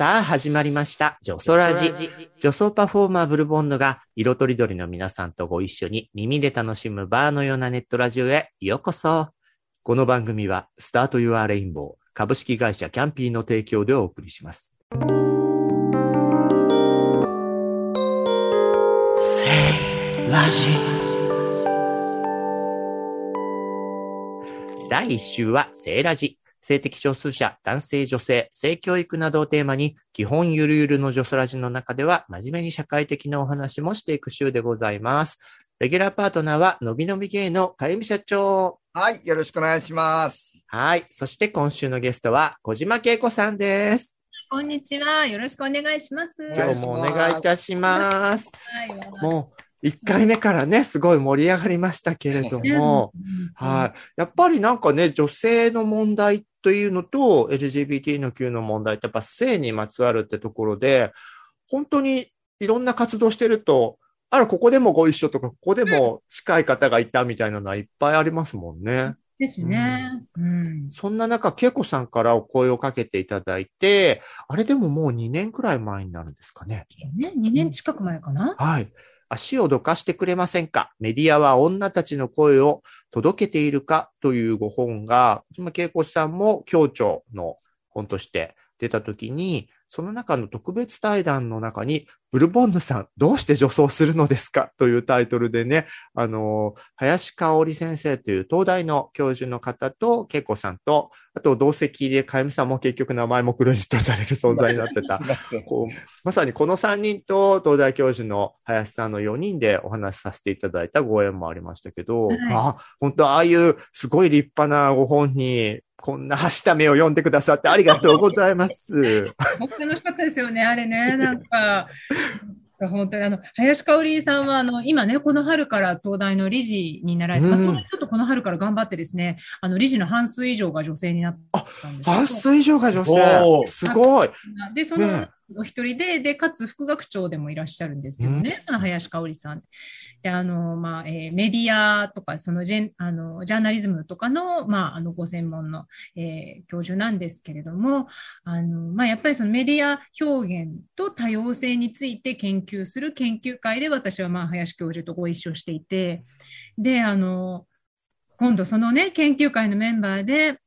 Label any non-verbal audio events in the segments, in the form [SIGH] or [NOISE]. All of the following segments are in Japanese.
さあ始まりました。ジョソラジ。ジョソパフォーマーブルボンドが色とりどりの皆さんとご一緒に耳で楽しむバーのようなネットラジオへようこそ。この番組はスタート Your Rainbow 株式会社キャンピーの提供でお送りします。ラジ第1週は性ラジ。性的少数者、男性、女性、性教育などをテーマに、基本ゆるゆるのジョソラジの中では、真面目に社会的なお話もしていく週でございます。レギュラーパートナーは、のびのび芸のかゆみ社長。はい、よろしくお願いします。はい。そして今週のゲストは、小島恵子さんです。こんにちは。よろしくお願いします。今日もお願いいたします。はい。もう、1回目からね、すごい盛り上がりましたけれども、はい。やっぱりなんかね、女性の問題というのと、LGBT の Q の問題ってやっぱ性にまつわるってところで、本当にいろんな活動してると、あら、ここでもご一緒とか、ここでも近い方がいたみたいなのはいっぱいありますもんね。ですね。うん。そんな中、恵子さんからお声をかけていただいて、あれでももう2年くらい前になるんですかね。ね、2年近く前かな。はい。足をどかしてくれませんか？メディアは女たちの声を届けているかというご本が、小島恵子さんも協調の本として出たときに、その中の特別対談の中に、ブルボンヌさん、どうして女装するのですか？というタイトルでね、あの、林香織先生という東大の教授の方と、恵子さんと、あと同席で、かゆみさんも結局名前もクレジットされる存在になってた、[LAUGHS] こうまさにこの3人と東大教授の林さんの4人でお話しさせていただいたご縁もありましたけど、はい。あ、本当ああいうすごい立派なご本に、こんなはした目を読んでくださってありがとうございます。僕楽しかったですよね、あれね。なんか、本当にあの、林香織さんは、あの、今ね、この春から東大の理事になられて、まあうんちょっとこの春から頑張ってですね、あの、理事の半数以上が女性になったんです半数以上が女お性。ーすごい。で、そのねお一人で、で、かつ副学長でもいらっしゃるんですけどね、その林香織さん。で、あの、まあ、えーメディアとか、そのジェン、あの、ジャーナリズムとかの、まあ、あの、ご専門の、えー教授なんですけれども、あの、まあ、やっぱりそのメディア表現と多様性について研究する研究会で私は、まあ、林教授とご一緒していて、で、あの、今度そのね、研究会のメンバーで、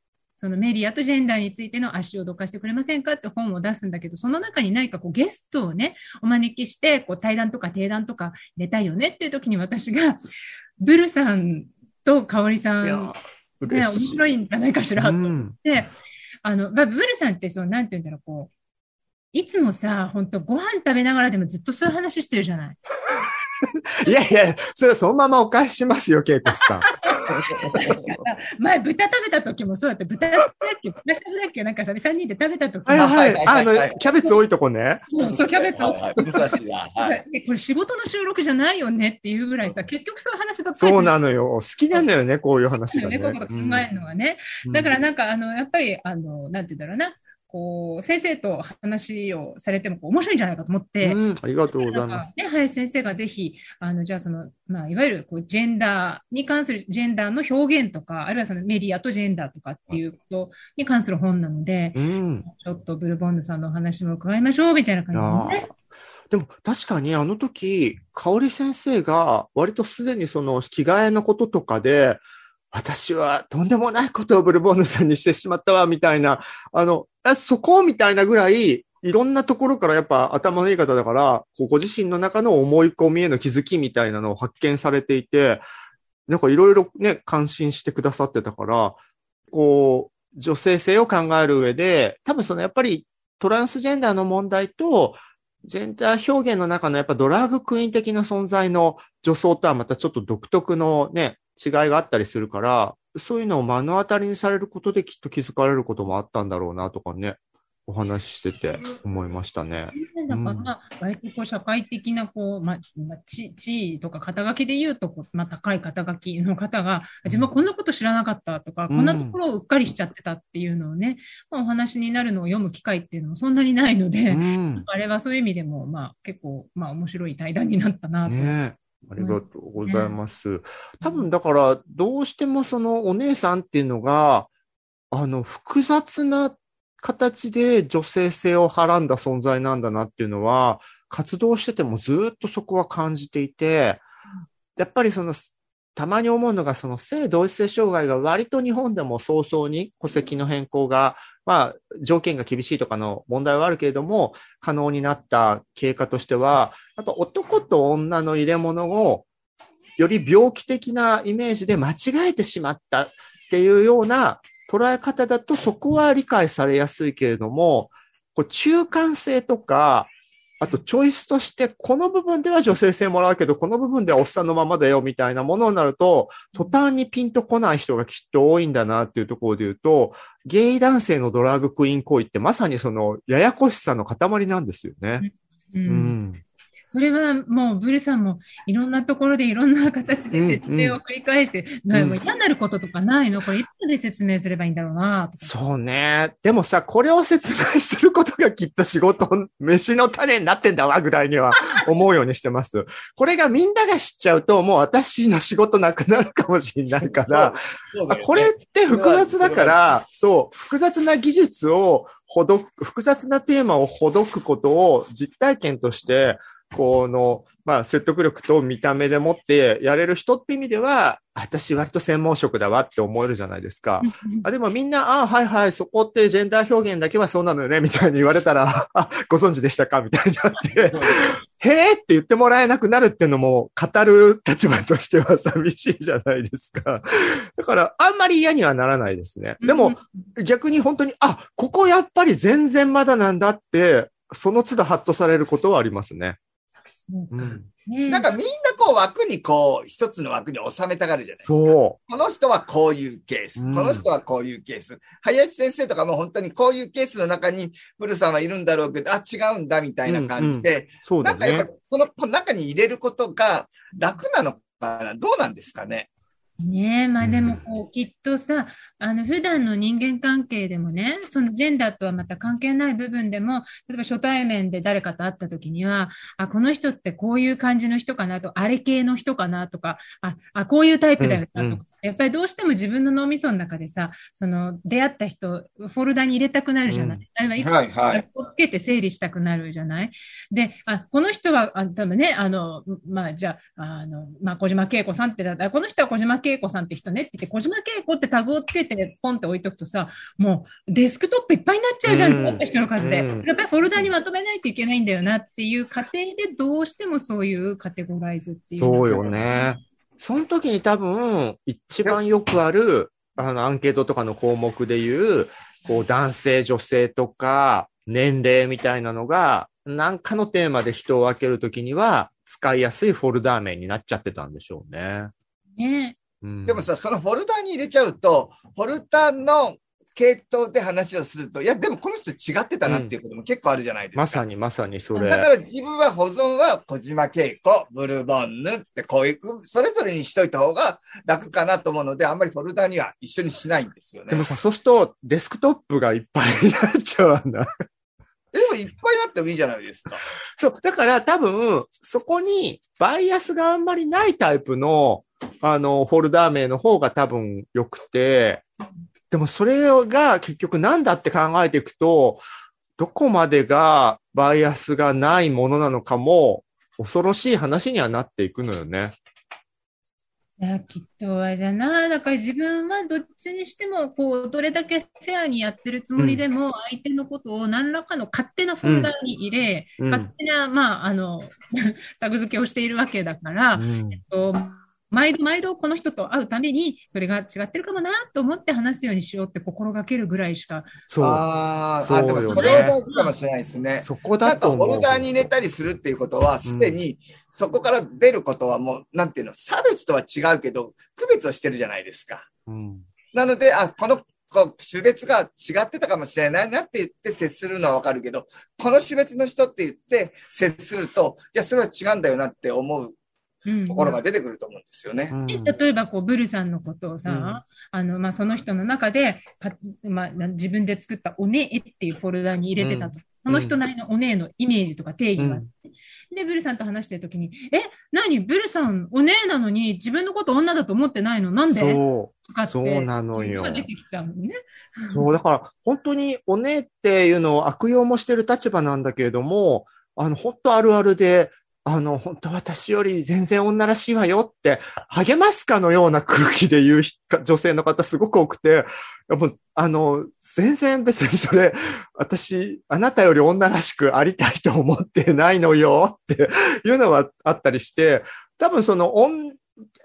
そのメディアとジェンダーについての足をどかしてくれませんかって本を出すんだけど、その中に何かこうゲストをね、お招きして、こう対談とか定談とか入れたいよねっていう時に私が、[LAUGHS] ブルさんと香織さん、ね、嬉面。白いんじゃないかしらと思っうんて、あの、まあ、ブルさんってそう、なんて言うんだろう、こう、いつもさ、本当ご飯食べながらでもずっとそういう話してるじゃない。[LAUGHS] いやいや、それそのままお返ししますよ、恵子さん。[LAUGHS] 前、豚食べた時もそうだって、豚だっけ？豚しゃぶだっけ？なんかさ、3人で食べた時はいも、はい。あのはいはいはい、キャベツ多いとこね。そうそうキャベツ。をはい。これ仕事の収録じゃないよねっていうぐらいさ、結局そういう話ばっかりそうなのよ。好きなんだよね、こういう話がね。よね、こういうこと考えるのがね。うん。だからなんか、あの、やっぱり、あの、なんて言うんだろうな、こう、先生と話をされてもこう面白いんじゃないかと思って、うん、ありがとうござないんます。かね、林先生がぜひ、あの、じゃあその、まあ、いわゆる、こう、ジェンダーに関する、ジェンダーの表現とか、あるいはそのメディアとジェンダーとかっていうことに関する本なので、うん。ちょっとブルボンヌさんのお話も伺いましょう、みたいな感じでね。でも確かにあの時、香織先生が割とすでにその着替えのこととかで、私はとんでもないことをブルボンヌさんにしてしまったわ、みたいな、あの、あそこみたいなぐらい、いろんなところからやっぱ頭のいい方だから、こうご自身の中の思い込みへの気づきみたいなのを発見されていて、なんかいろいろね、感心してくださってたから、こう、女性性を考える上で、多分そのやっぱりトランスジェンダーの問題と、ジェンダー表現の中のやっぱドラッグクイーン的な存在の女装とはまたちょっと独特のね、違いがあったりするから、そういうのを目の当たりにされることできっと気づかれることもあったんだろうなとかね。お話ししてて思いましたね。だから、まあ、割とこう社会的な、こう、まあ、まあ、地地位とか肩書きで言うとまあ、高い肩書きの方が、自分はこんなこと知らなかったとか、うんこんなところをうっかりしちゃってたっていうのをね、まあ、お話になるのを読む機会っていうのもそんなにないので、うん。[LAUGHS] あれはそういう意味でも、まあ、結構、まあ、面白い対談になったなと。ねありがとうございます。多分だから、どうしてもそのお姉さんっていうのが、あの、複雑な形で女性性をはらんだ存在なんだなっていうのは、活動しててもずっとそこは感じていて、やっぱりその、たまに思うのが、その性同一性障害が割と日本でも早々に戸籍の変更が、まあ、条件が厳しいとかの問題はあるけれども、可能になった経過としては、やっぱ男と女の入れ物を、より病気的なイメージで間違えてしまったっていうような捉え方だと、そこは理解されやすいけれども、こう中間性とか、あとチョイスとして、この部分では女性性もらうけど、この部分ではおっさんのままだよみたいなものになると、途端にピンとこない人がきっと多いんだなっていうところで言うと、ゲイ男性のドラッグクイーン行為ってまさにそのややこしさの塊なんですよね。ううんん。それはもう、ブルさんもいろんなところでいろんな形で説明を繰り返して、なもう嫌になることとかないの？これいつで説明すればいいんだろうなそうね。でもさ、これを説明することがきっと仕事、飯の種になってんだわぐらいには [LAUGHS] 思うようにしてます。これがみんなが知っちゃうと、もう私の仕事なくなるかもしれないから、[LAUGHS] あこれって複雑だから、そう、複雑な技術をほどく、複雑なテーマをほどくことを実体験として、この、まあ、説得力と見た目でもってやれる人って意味では、私割と専門職だわって思えるじゃないですか。あ、でもみんな、あはいはい、そこってジェンダー表現だけはそうなのよね、みたいに言われたら、あ、ご存知でしたかみたいになって、へえって言ってもらえなくなるっていうのも、語る立場としては寂しいじゃないですか。だから、あんまり嫌にはならないですね。でも、逆に本当に、あ、ここやっぱり全然まだなんだって、その都度ハッとされることはありますね。うん、ねなんかみんなこう枠にこう、一つの枠に収めたがるじゃないですか。そこの人はこういうケース。うんこの人はこういうケース。林先生とかも本当にこういうケースの中に、ブルさんはいるんだろうけど、あ、違うんだみたいな感じで、う。そうだねなんかやっぱ。その中に入れることが楽なのかな？どうなんですかね？ねえ、まあでもこう、きっとさ、あの、普段の人間関係でもね、そのジェンダーとはまた関係ない部分でも、例えば初対面で誰かと会った時には、あ、この人ってこういう感じの人かなと、あれ系の人かなとか、あ、あ、こういうタイプだよなとか、うんやっぱりどうしても自分の脳みその中でさ、その出会った人、フォルダに入れたくなるじゃない、うんあるいはいくつはいをつけて整理したくなるじゃない？で、あ、この人は、あ、多分ね、あの、まあ、じゃあ、あの、まあ、小島恵子さんってだったら、この人は小島恵子さんって人ねって言って、小島恵子ってタグをつけて、ポンって置いとくとさ、もうデスクトップいっぱいになっちゃうじゃん、うん持った人の数で。うんやっぱりフォルダにまとめないといけないんだよなっていう過程で、どうしてもそういうカテゴライズっていう。そうよ。ね。その時に多分、一番よくある、あの、アンケートとかの項目で言う、こう、男性、女性とか、年齢みたいなのが、何かのテーマで人を分けるときには、使いやすいフォルダー名になっちゃってたんでしょうね。ね。うん、でもさ、そのフォルダに入れちゃうと、フォルダの系統で話をすると、いや、でもこの人違ってたなっていうことも結構あるじゃないですか。まさにまさにそれ。だから自分は保存は小島恵子、ブルボンヌってこういう、それぞれにしといた方が楽かなと思うので、あんまりフォルダには一緒にしないんですよね。でもさ、そうすると、デスクトップがいっぱいになっちゃうんだ。でもいっぱいあってもいいじゃないですか。そう。だから多分、そこにバイアスがあんまりないタイプの、あの、フォルダー名の方が多分良くて、でもそれが結局なんだって考えていくと、どこまでがバイアスがないものなのかも、恐ろしい話にはなっていくのよね。いや、きっとあれだな。だから自分はどっちにしても、こう、どれだけフェアにやってるつもりでも、相手のことを何らかの勝手なフォルダに入れ、うん勝手な、まあ、あの、[LAUGHS] タグ付けをしているわけだから、うんと毎度毎度この人と会うたびに、それが違ってるかもなと思って話すようにしようって心がけるぐらいしか。そう。あーあ、そうよねでもそれは大事かもしれないですね。そこなんかフだと思う。ォルダに入れたりするっていうことは、すでにそこから出ることはもう、なんていうの、差別とは違うけど、区別をしてるじゃないですか。うんなので、あ、この、こう、種別が違ってたかもしれないなって言って接するのはわかるけど、この種別の人って言って接すると、いや、それは違うんだよなって思ううんところが出てくると思うんですよね。うんで例えば、こう、ブルさんのことをさ、うんあの、まあ、その人の中で、かまあ、な自分で作ったおねえっていうフォルダに入れてたと。その人なりのおねえのイメージとか定義があって。で、ブルさんと話してるときに、え、何？ブルさん、おねえなのに自分のこと女だと思ってないの？なんで？そう。とかって。そうなのよが出てきちゃうのね。そう、だから、本当におねっていうのを悪用もしてる立場なんだけれども、あの、本当あるあるで、あの、本当私より全然女らしいわよって、励ますかのような空気で言う女性の方すごく多くて、もうあの、全然別にそれ、私、あなたより女らしくありたいと思ってないのよっていうのはあったりして、多分その、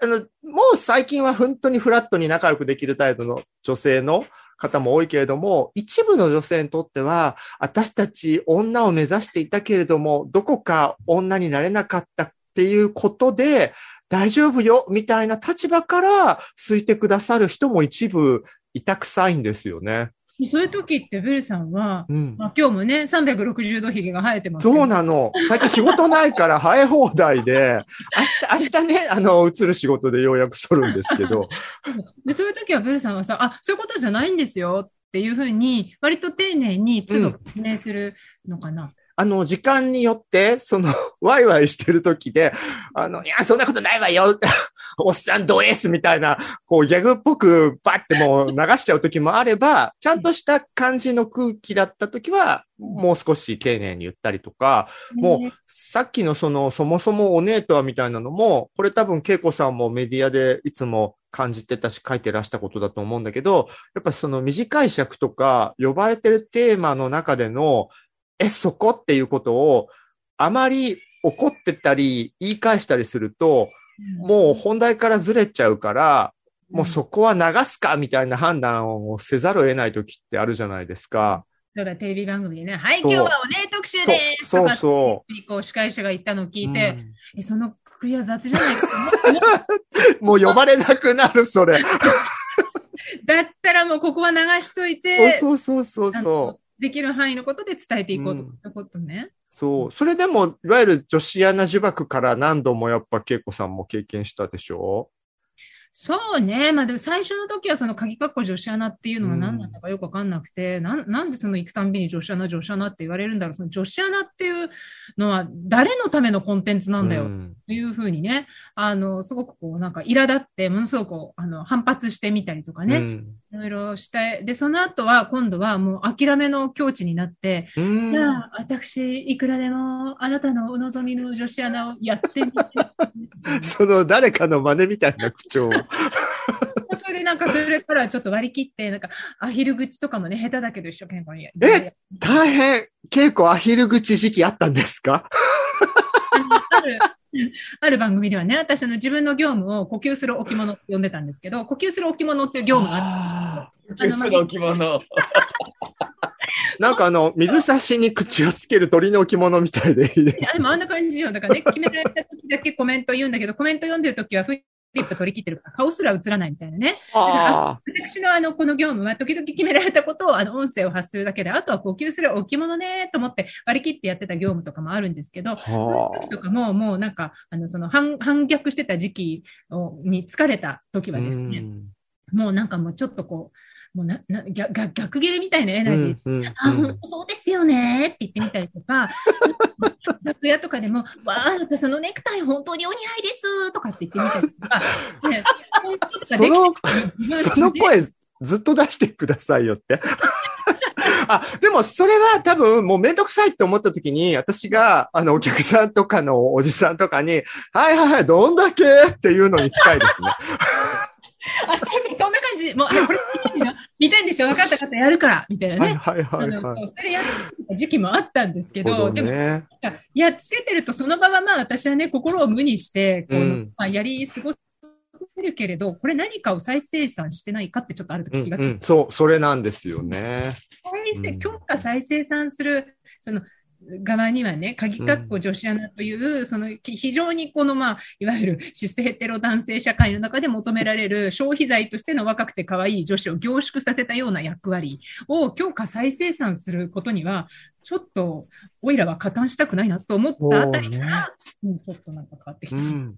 あの、もう最近は本当にフラットに仲良くできるタイプの女性の方も多いけれども、一部の女性にとっては、私たち女を目指していたけれども、どこか女になれなかったっていうことで、大丈夫よ、みたいな立場からすいてくださる人も一部いたくさいんですよね。そういう時ってブルさんは、うん。まあ、今日もね、360度髭が生えてますそうなの。最近仕事ないから生え放題で、[LAUGHS] 明日、明日ね、あの、移る仕事でようやく剃るんですけど、[LAUGHS] で、そういう時はブルさんはさ、あ、そういうことじゃないんですよっていうふうに、割と丁寧に都度説明するのかな。あの、時間によって、その、[LAUGHS] ワイワイしてる時で、あの、いや、そんなことないわよ。[LAUGHS] おっさんド S みたいな、こう、ギャグっぽく、バッてもう [LAUGHS] 流しちゃう時もあれば、ちゃんとした感じの空気だった時は、もう少し丁寧に言ったりとか、もうね、さっきのその、そもそもお姉とはみたいなのも、これ多分、恵子さんもメディアでいつも感じてたし、書いてらしたことだと思うんだけど、やっぱその短い尺とか、呼ばれてるテーマの中での、え、そこ？っていうことを、あまり怒ってたり、言い返したりすると、もう本題からずれちゃうから、もうそこは流すかみたいな判断をせざるを得ない時ってあるじゃないですか。だからテレビ番組でね、はい、そう今日はお姉特集です。そうとかってそこう司会者が言ったのを聞いうん。そのくくりは雑じゃない？か [LAUGHS] もう呼ばれなくなる、それ。[LAUGHS] だったらもうここは流しといて、[LAUGHS] そうそうそうあそのできる範囲のことで伝えていこうとそういうことね。う。そう。それでも、いわゆる女子アナ呪縛から何度もやっぱ恵子さんも経験したでしょ？そうね。まあでも最初の時はその鍵括弧女子アナっていうのが何だったかよくわかんなくて、なん、なんでその行くたんびに女子アナ、女子アナって言われるんだろう。その女子アナっていうのは誰のためのコンテンツなんだよ。うんというふうにね、あの、すごくこう、なんか、苛立って、ものすごくあの、反発してみたりとかね、うんいろいろして、で、その後は、今度はもう諦めの境地になって、うんじゃあ、私、いくらでも、あなたのお望みの女子アナをやってみて。[LAUGHS] その誰かの真似みたいな口調。[LAUGHS] それでなんか、それからちょっと割り切って、なんか、アヒル口とかもね、下手だけど一生懸命やえ大変稽古アヒル口時期あったんですか？ある、ある番組ではね、私あの自分の業務を呼吸する置物って呼んでたんですけど、呼吸する置物っていう業務がある。あゲスの置物。なんかあの、水差しに口をつける鳥の置物みたいでいいです。あでもあんな感じよ。だからね、決められた時だけコメント言うんだけど、コメント読んでる時はフリップ取り切ってるから、顔すら映らないみたいなね。あ私のあの、この業務は時々決められたことを、あの、音声を発するだけで、あとは呼吸する置物ね、と思って割り切ってやってた業務とかもあるんですけど、あ。その時とかも、もうなんか、あの、その反、反逆してた時期をに疲れた時はですね、もうなんかもうちょっとこう、もうな、な、逆逆逆切れみたいなエナジー、うんうん。あ、本当そうですよねって言ってみたりとか、[LAUGHS] 楽屋とかでも、わあ、なんかそのネクタイ本当にお似合いですとかって言ってみたりとか、ね、その、その声ずっと出してくださいよって。あ、でもそれは多分もうめんどくさいって思った時に、私が、あの、お客さんとかのおじさんとかに、はいはいはい、どんだけっていうのに近いですね。あ、そうそんな感じ。もう、あ、これ見たいんでしょ見たいんでしょ？分かった方やるからみたいなはいね。はいはいあのそうはい。それでやってた時期もあったんですけど、なるほどでも、ね。いや、つけてるとその場はまあ私はね、心を無にして、こう、うんまあ、やり過ごせるけれど、これ何かを再生産してないかってちょっとあるとうん気がつく。うん、そう、それなんですよね。再生うん強化再生産する、その、側にはね、鍵括弧女子アナという、その非常にこのまあ、いわゆるシスヘテロ男性社会の中で求められる消費財としての若くて可愛い女子を凝縮させたような役割を強化再生産することには、ちょっと、おいらは加担したくないなと思ったあたりから、うんちょっとなんか変わってきた。うん。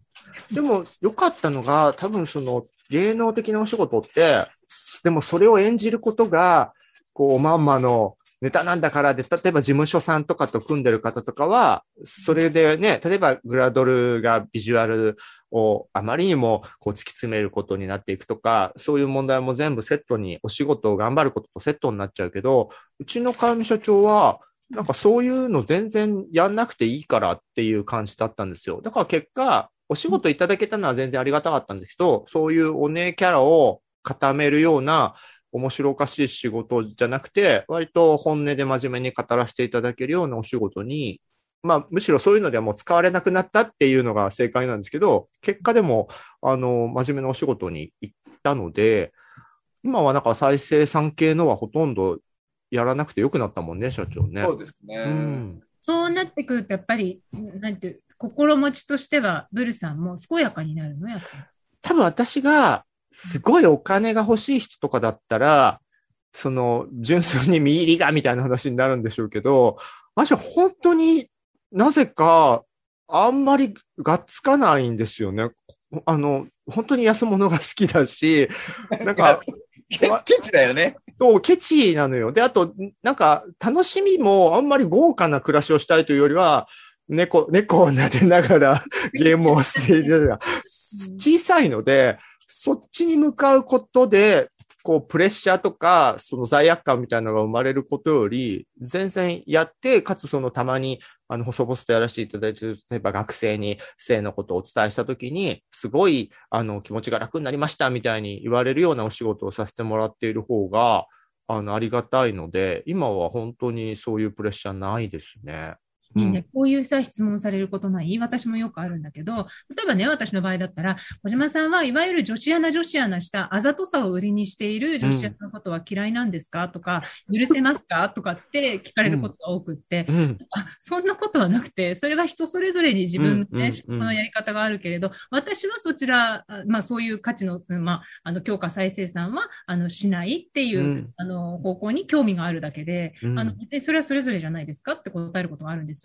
でも、良かったのが、多分その、芸能的なお仕事って、でもそれを演じることが、こう、まんまのネタなんだからで、例えば事務所さんとかと組んでる方とかは、それでね、例えばグラドルがビジュアルをあまりにもこう突き詰めることになっていくとか、そういう問題も全部セットに、お仕事を頑張ることとセットになっちゃうけど、うちの川見社長は、なんかそういうの全然やんなくていいからっていう感じだったんですよ。だから結果、お仕事いただけたのは全然ありがたかったんですけど、そういうお姉キャラを固めるような面白おかしい仕事じゃなくて、割と本音で真面目に語らせていただけるようなお仕事に、まあ、むしろそういうのではもう使われなくなったっていうのが正解なんですけど、結果でも、あの、真面目なお仕事に行ったので、今はなんか再生産系のはほとんどやらなくてよくなったもんね、社長ね。そうですね。うん。そうなってくると、やっぱり、なんていう、心持ちとしては、ブルさんも健やかになるの？や。多分私が、すごいお金が欲しい人とかだったら、その、純粋に見入りがみたいな話になるんでしょうけど、私は本当になぜか、あんまりがっつかないんですよね。あの、本当に安物が好きだし、[LAUGHS] なんか、ケケチだよね。そう、ケチなのよ。で、あと、なんか、楽しみもあんまり豪華な暮らしをしたいというよりは、猫、猫を撫でながらゲームをしているような小さいので、そっちに向かうことで、こう、プレッシャーとか、その罪悪感みたいなのが生まれることより、全然やって、かつそのたまに、あの、細々とやらせていただいて、例えば学生に性のことをお伝えしたときに、すごい、あの、気持ちが楽になりましたみたいに言われるようなお仕事をさせてもらっている方が、あの、ありがたいので、今は本当にそういうプレッシャーないですね。いいね。こういうさ、質問されることない？私もよくあるんだけど、例えばね、私の場合だったら、小島さんはいわゆる女子アナ女子アナしたあざとさを売りにしている女子アナのことは嫌いなんですか、とか、許せますか？とかって聞かれることが多くって、うん。あ、そんなことはなくて、それが人それぞれに自分のね、うんうん仕事のやり方があるけれど、私はそちら、あまあそういう価値の、うんまあ、あの、強化再生産は、あの、しないっていう、うん。あの、方向に興味があるだけで、うん。あの、で、それはそれぞれじゃないですか？って答えることがあるんです。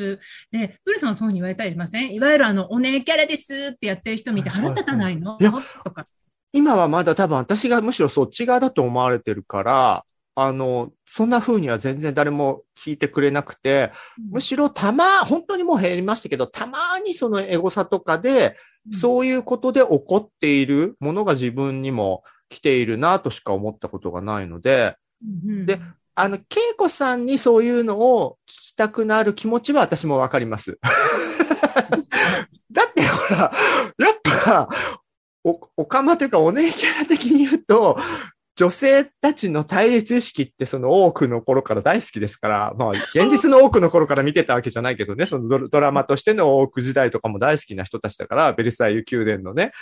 で、ブルさんはそういうふうに言われたりしません？いわゆるあの、お姉キャラですってやってる人見て腹立たないの、いやとか。今はまだ多分私がむしろそっち側だと思われてるから、あの、そんな風には全然誰も聞いてくれなくて、むしろたま、本当にもう減りましたけど、たまにそのエゴサとかで、そういうことで起こっているものが自分にも来ているなとしか思ったことがないので、であの、恵子さんにそういうのを聞きたくなる気持ちは私もわかります。[LAUGHS] だってほら、やっぱ、お、おかまというかお姉キャラ的に言うと、女性たちの対立意識ってその多くの頃から大好きですから、まあ現実の多くの頃から見てたわけじゃないけどね、[LAUGHS] そのドラマとしての多く時代とかも大好きな人たちだから、ベルサイユ宮殿のね、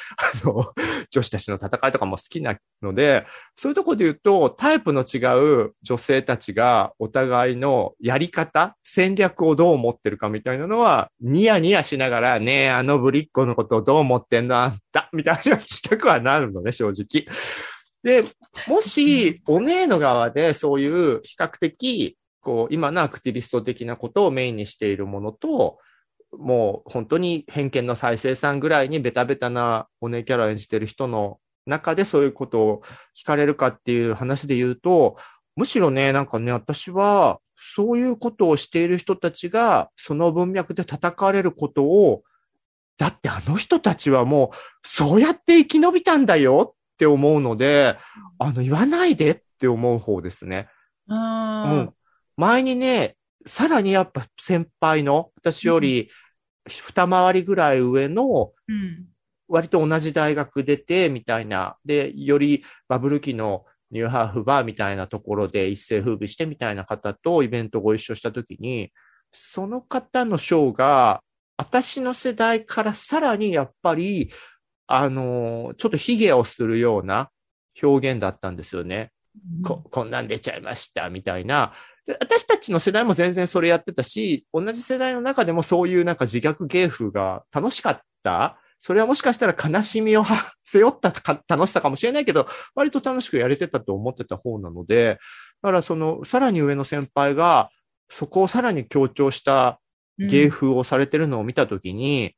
あの、女子たちの戦いとかも好きなので、そういうところで言うと、タイプの違う女性たちがお互いのやり方、戦略をどう思ってるかみたいなのは、ニヤニヤしながら、ねえ、あのぶりっ子のことをどう思ってんのあんた、みたいな聞きたくはなるのね、正直。で、もし、お姉の側でそういう比較的、こう、今のアクティビスト的なことをメインにしているものと、もう本当に偏見の再生産ぐらいにベタベタなお姉キャラを演じてる人の中でそういうことを聞かれるかっていう話で言うと、むしろね、なんかね、私は、そういうことをしている人たちが、その文脈で叩かれることを、だってあの人たちはもう、そうやって生き延びたんだよって思うので、あの、言わないでって思う方ですね。うん。前にね、さらにやっぱ先輩の、私より二回りぐらい上の、うん。割と同じ大学出て、みたいな。で、よりバブル期のニューハーフバーみたいなところで一世風靡してみたいな方とイベントご一緒したときに、その方のショーが、私の世代からさらにやっぱり、あの、ちょっと卑下をするような表現だったんですよね。こ、こんなん出ちゃいました、みたいな。で私たちの世代も全然それやってたし、同じ世代の中でもそういうなんか自虐芸風が楽しかった。それはもしかしたら悲しみをは背負ったか楽しさかもしれないけど、割と楽しくやれてたと思ってた方なので、だからその、さらに上の先輩が、そこをさらに強調した芸風をされてるのを見たときに、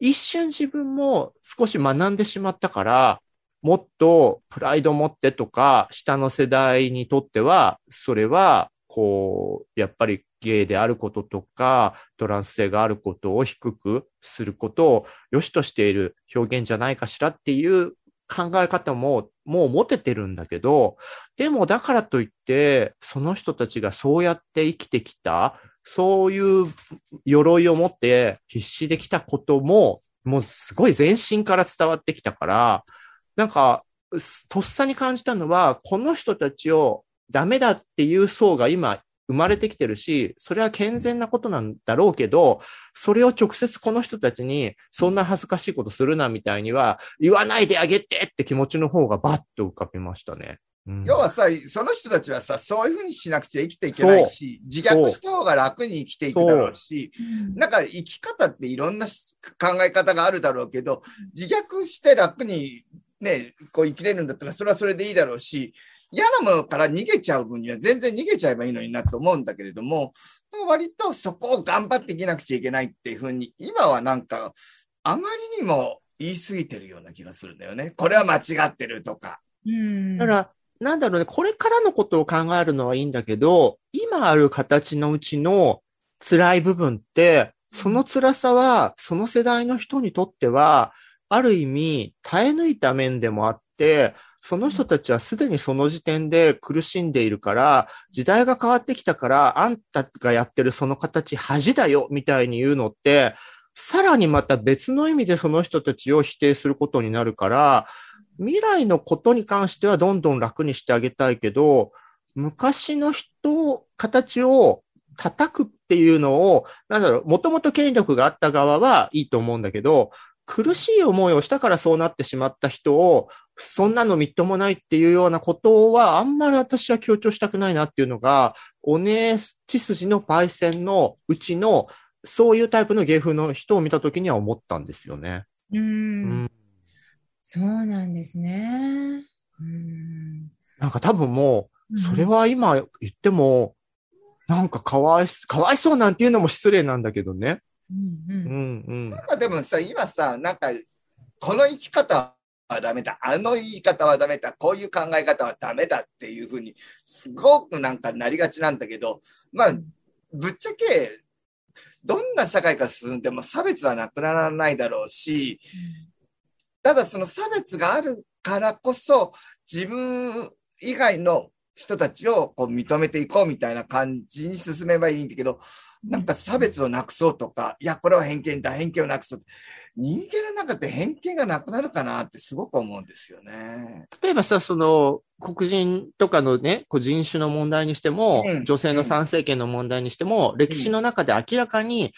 一瞬自分も少し学んでしまったから、もっとプライド持ってとか、下の世代にとっては、それは、こう、やっぱりゲイであることとか、トランス性があることを低くすることを良しとしている表現じゃないかしらっていう考え方ももう持ててるんだけど、でもだからといって、その人たちがそうやって生きてきた、そういう鎧を持って必死できたことも、もうすごい全身から伝わってきたから、なんか、とっさに感じたのは、この人たちをダメだっていう層が今生まれてきてるし、それは健全なことなんだろうけど、それを直接この人たちに、そんな恥ずかしいことするなみたいには、言わないであげてって気持ちの方がバッと浮かびましたね。うん要はさ、その人たちはさ、そういうふうにしなくちゃ生きていけないし、自虐した方が楽に生きていくだろうし、うんなんか生き方っていろんな考え方があるだろうけど、自虐して楽にね、こう生きれるんだったらそれはそれでいいだろうし、嫌なものから逃げちゃう分には全然逃げちゃえばいいのになと思うんだけれども、割とそこを頑張っていけなくちゃいけないっていうふうに、今はなんか、あまりにも言い過ぎてるような気がするんだよね。これは間違ってるとか。うんだから、なんだろうね、これからのことを考えるのはいいんだけど、今ある形のうちの辛い部分って、その辛さは、その世代の人にとっては、ある意味、耐え抜いた面でもあって、その人たちはすでにその時点で苦しんでいるから、時代が変わってきたから、あんたがやってるその形恥だよ、みたいに言うのって、さらにまた別の意味でその人たちを否定することになるから、未来のことに関してはどんどん楽にしてあげたいけど、昔の人、形を叩くっていうのを、なんだろう、もともと権力があった側はいいと思うんだけど、苦しい思いをしたからそうなってしまった人を、そんなのみっともないっていうようなことは、あんまり私は強調したくないなっていうのが、おね血筋のパイセンのうちの、そういうタイプの芸風の人を見たときには思ったんですよね。う。うんん。そうなんですね。うん。なんか多分もう、それは今言っても、なんかかわい、かわいそうなんていうのも失礼なんだけどね。うん、う。うんんうん。なんかでもさ、今さ、なんか、この生き方はダメだ、あの言い方はダメだ、こういう考え方はダメだっていうふうに、すごくなんかなりがちなんだけど、まあ、ぶっちゃけ、どんな社会が進んでも差別はなくならないだろうし、ただその差別があるからこそ、自分以外の人たちをこう認めていこうみたいな感じに進めばいいんだけど、なんか差別をなくそうとか、いや、これは偏見だ、偏見をなくそう。人間の中で偏見がなくなるかなってすごく思うんですよね。例えばさ、その、黒人とかのね、こう人種の問題にしても、うん女性の参政権の問題にしても、歴史の中で明らかに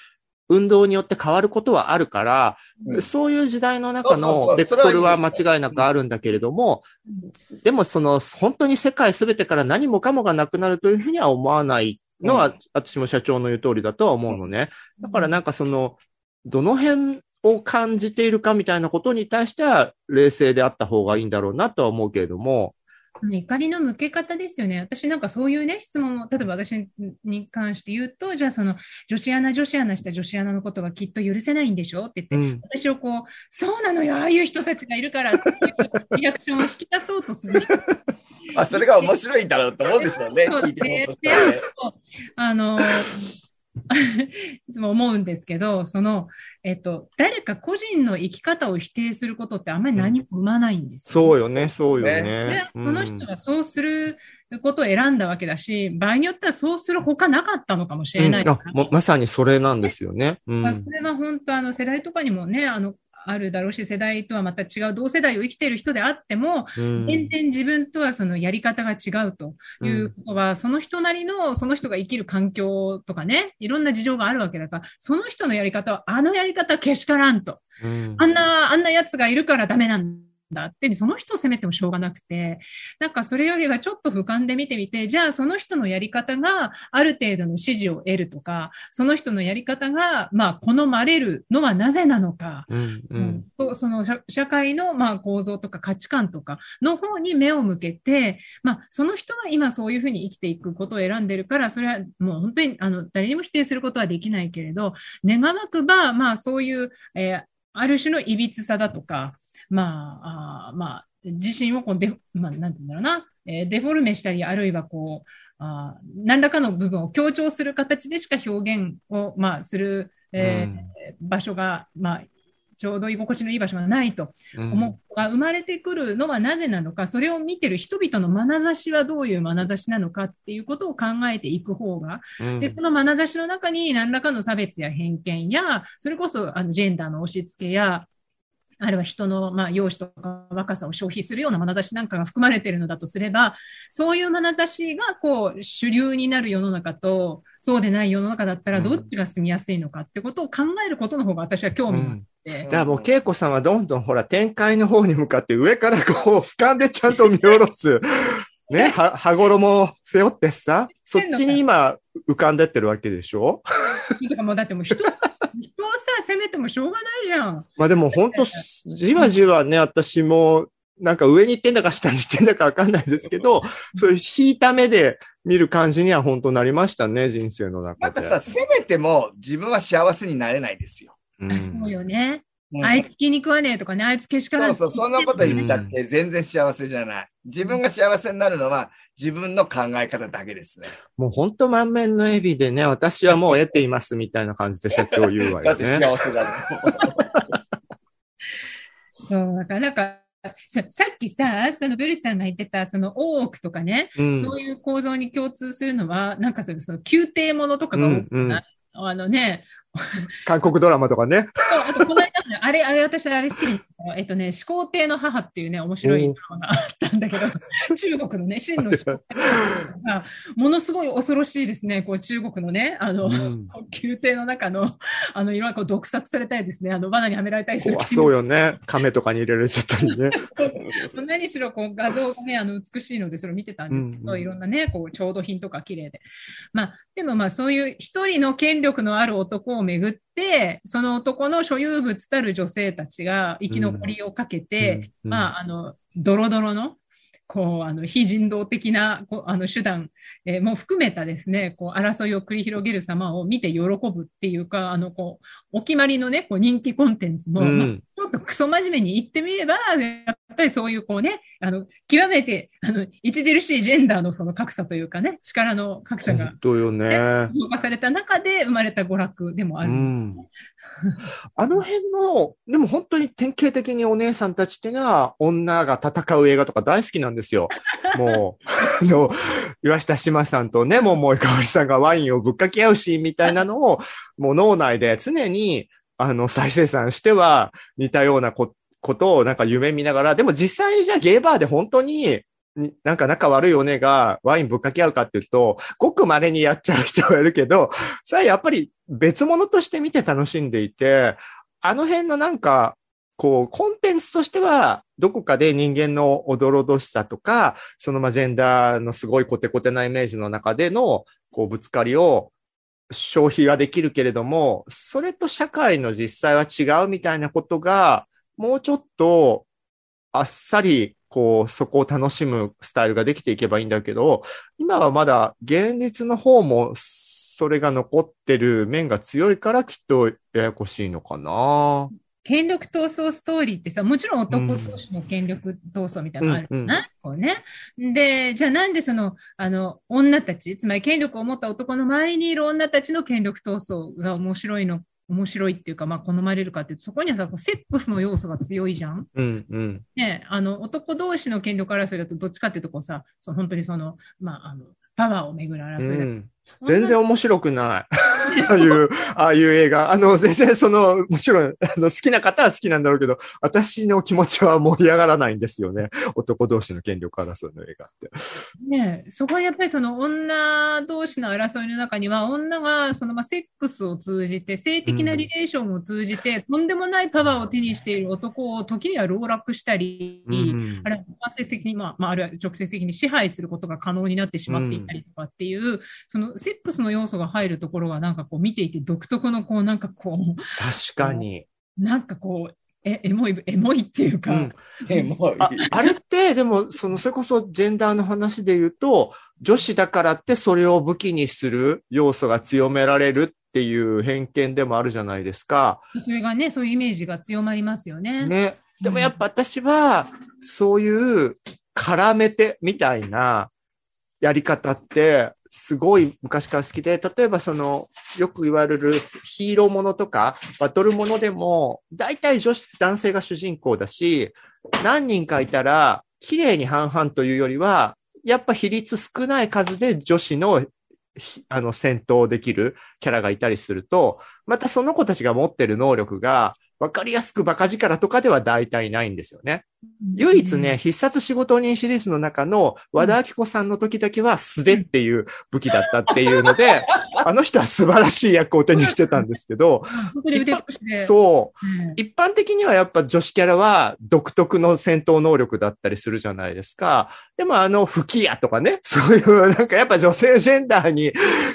運動によって変わることはあるから、うん。そういう時代の中のベクトルは間違いなくあるんだけれども、でもその、本当に世界すべてから何もかもがなくなるというふうには思わないのは、うん。私も社長の言う通りだとは思うのね。だからなんかその、どの辺を感じているかみたいなことに対しては、冷静であった方がいいんだろうなとは思うけれども、怒りの向け方ですよね。私なんかそういうね、質問を、例えば私に関して言うと、じゃあその、女子アナ、女子アナした女子アナのことはきっと許せないんでしょ？って言って、うん。私をこう、そうなのよ、ああいう人たちがいるからっていうリアクションを引き出そうとする人 [LAUGHS] あ、それが面白いんだろうと思うんですよね。聞いても。あの、いつも思うんですけど、その、えっと、誰か個人の生き方を否定することってあんまり何も生まないんですよ。そうよね、そうよでね。その人はそうすることを選んだわけだし、場合によってはそうするほかなかったのかもしれないうんから。あもまさにそれなんですよね。うんまあ、それは本当あの世代とかにもね、あの、あるだろうし、世代とはまた違う同世代を生きている人であっても、うん。全然自分とはそのやり方が違うということは、その人なりの、その人が生きる環境とかね、いろんな事情があるわけだから、その人のやり方は、あのやり方はけしからんと。うん。あんな、あんな奴がいるからダメなんだって、その人を責めてもしょうがなくて、なんかそれよりはちょっと俯瞰で見てみて、じゃあその人のやり方がある程度の支持を得るとか、その人のやり方が、まあ、好まれるのはなぜなのか、うんううん。その社社会のまあ構造とか価値観とかの方に目を向けて、まあ、その人が今そういうふうに生きていくことを選んでるから、それはもう本当にあの誰にも否定することはできないけれど、願わくば、まあそういう、えーある種のいびつさだとか、まあ、あーまあ、自身をこうデフ、まあ、なんて言うんだろうな、えーデフォルメしたり、あるいはこう、あー何らかの部分を強調する形でしか表現を、まあ、する、えー場所が、まあ、ちょうど居心地のいい場所がないとうん。思うが生まれてくるのはなぜなのか、それを見てる人々の眼差しはどういう眼差しなのかっていうことを考えていく方が、うん。で、その眼差しの中に何らかの差別や偏見や、それこそあのジェンダーの押し付けや、あるいは人の、まあ、容姿とか若さを消費するような眼差しなんかが含まれているのだとすれば、そういう眼差しがこう主流になる世の中と、そうでない世の中だったらどっちが住みやすいのかってことを考えることの方が私は興味があって、じゃあもう恵子さんはどんどんほら展開の方に向かって上からこう俯瞰でちゃんと見下ろす。[LAUGHS] ね、は、羽衣背負ってさ、そっちに今浮かんでってるわけでしょ？だからもうだってもう人、人をさ、責めてもしょうがないじゃん。まあでも本当じわじわね、私もなんか上に行ってんだか下に行ってんだかわかんないですけど、そういう引いた目で見る感じには本当なりましたね、人生の中で。なんかさ、せめても自分は幸せになれないですよ。うんあそうよね。うんあいつ気に食わねえとかね、あいつけしからんそうそう、そんなこと言ったって全然幸せじゃない。自分が幸せになるのは自分の考え方だけですね。もう本当満面の笑みでね、私はもう得ていますみたいな感じで社長言うわだってよね。幸せだね。そう、だからなんか、ささっきさ、そのブルスさんが言ってた、その大奥とかね、うんそういう構造に共通するのは、なんかその、その宮廷ものとかが多くない、あのね、韓国ドラマとかね。そうあとこのあれ、あれ、私、あれ好きで、えっとね、始皇帝の母っていうね、面白いドラマがあったんだけど、[LAUGHS] 中国のね、真の始皇帝の母が、ものすごい恐ろしいですね、こう、中国のね、あの、うん宮廷の中の、あの、いろんなこう毒殺されたりですね、あの、罠にはめられたりする。怖そうよね。亀とかに入れられちゃったりね。[LAUGHS] 何しろこう画像がね、あの美しいのでそれを見てたんですけど、うんうんいろんなね、こう調度品とか綺麗で。まあ、でもまあそういう一人の権力のある男をめぐって、その男の所有物たる女性たちが生き残りをかけて、うんうんまあ、あの、ドロドロの、こう、あの、非人道的な、こう、あの、手段、えーも含めたですね、こう、争いを繰り広げる様を見て喜ぶっていうか、あの、こう、お決まりのね、こう、人気コンテンツも、うん。まあちょっとクソ真面目に言ってみれば、やっぱりそういうこうね、あの、極めて、あの、著しいジェンダーのその格差というかね、力の格差が本当よね。評価された中で生まれた娯楽でもある。うん。あの辺の、でも本当に典型的にお姉さんたちっていうのは、女が戦う映画とか大好きなんですよ。[LAUGHS] もう、あの、岩下志麻さんとね、桃井かおりさんがワインをぶっかけ合うシーンみたいなのを、もう脳内で常に、あの、再生産しては、似たようなこことをなんか夢見ながら、でも実際じゃあゲーバーで本当に、なんか仲悪いお姉がワインぶっかけ合うかっていうと、ごく稀にやっちゃう人はいるけど、さあやっぱり別物として見て楽しんでいて、あの辺のなんか、こう、コンテンツとしては、どこかで人間のおどろどしさとか、そのまあジェンダーのすごいコテコテなイメージの中での、こう、ぶつかりを消費はできるけれども、それと社会の実際は違うみたいなことが、もうちょっと、あっさり、こう、そこを楽しむスタイルができていけばいいんだけど、今はまだ現実の方も、それが残ってる面が強いからきっとややこしいのかな。権力闘争ストーリーってさ、もちろん男同士の権力闘争みたいなのあるじゃない、こうね。で、じゃあなんでその、あの、女たち、つまり権力を持った男の周りにいる女たちの権力闘争が面白いの、面白いっていうか、まあ、好まれるかっていうと、そこにはさ、セックスの要素が強いじゃんうん、うん。ね、あの、男同士の権力争いだと、どっちかっていうと、こうさ、その本当にその、まあ、あの、パワーをめぐる争いだうん全然面白くない。ああいう、ああいう映画。あの、全然その、もちろん、あの、好きな方は好きなんだろうけど、私の気持ちは盛り上がらないんですよね。男同士の権力争いの映画って。ねえそこはやっぱりその女同士の争いの中には、女がそのまあセックスを通じて、性的なリレーションを通じて、とんでもないパワーを手にしている男を時には籠絡したり、うんあるいは間接的に、まあ、まあ、あるいは直接的に支配することが可能になってしまっていたりとかっていう、そのセックスの要素が入るところがなんかこう見ていて独特のこうなんかこ確かに。う、なんかこう、え、エモい、エモいっていうか、うんえもうああれって、でも、その、それこそジェンダーの話で言うと、女子だからってそれを武器にする要素が強められるっていう偏見でもあるじゃないですか。それがね、そういうイメージが強まりますよね。ね。でもやっぱ私は、そういう絡めてみたいなやり方って、すごい昔から好きで、例えばその、よく言われるヒーローものとか、バトルものでも、大体女子、男性が主人公だし、何人かいたら、綺麗に半々というよりは、やっぱ比率少ない数で女子の、あの、戦闘できるキャラがいたりすると、またその子たちが持ってる能力が、わかりやすくバカ力とかでは大体ないんですよね。唯一ね、、必殺仕事人シリーズの中の和田明子さんの時だけは素手っていう武器だったっていうので、[LAUGHS] あの人は素晴らしい役を手にしてたんですけど。[LAUGHS] そう。うん一般的にはやっぱ女子キャラは独特の戦闘能力だったりするじゃないですか。でもあの、吹き矢とかね、そういうなんかやっぱ女性ジェンダーに、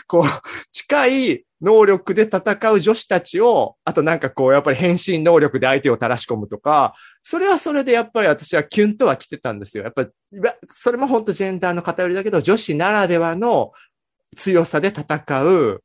こう、近い能力で戦う女子たちを、あとなんかこう、やっぱり変身能力で相手を垂らし込むとか、それはそれでやっぱり私はキュンとは来てたんですよ。やっぱり、それも本当ジェンダーの偏りだけど、女子ならではの強さで戦う、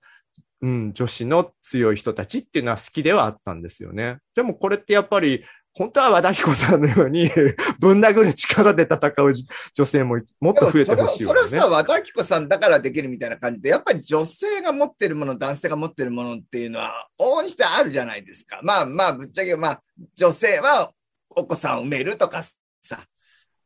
うん、女子の強い人たちっていうのは好きではあったんですよね。でもこれってやっぱり、本当は和田彦さんのように、[LAUGHS] ぶん殴る力で戦う女性ももっと増えてほしいよね。それはさ、和田彦さんだからできるみたいな感じで、やっぱり女性が持ってるもの、男性が持ってるものっていうのは、往々にしてあるじゃないですか。まあまあ、ぶっちゃけ、まあ、女性はお子さんを産めるとかさ、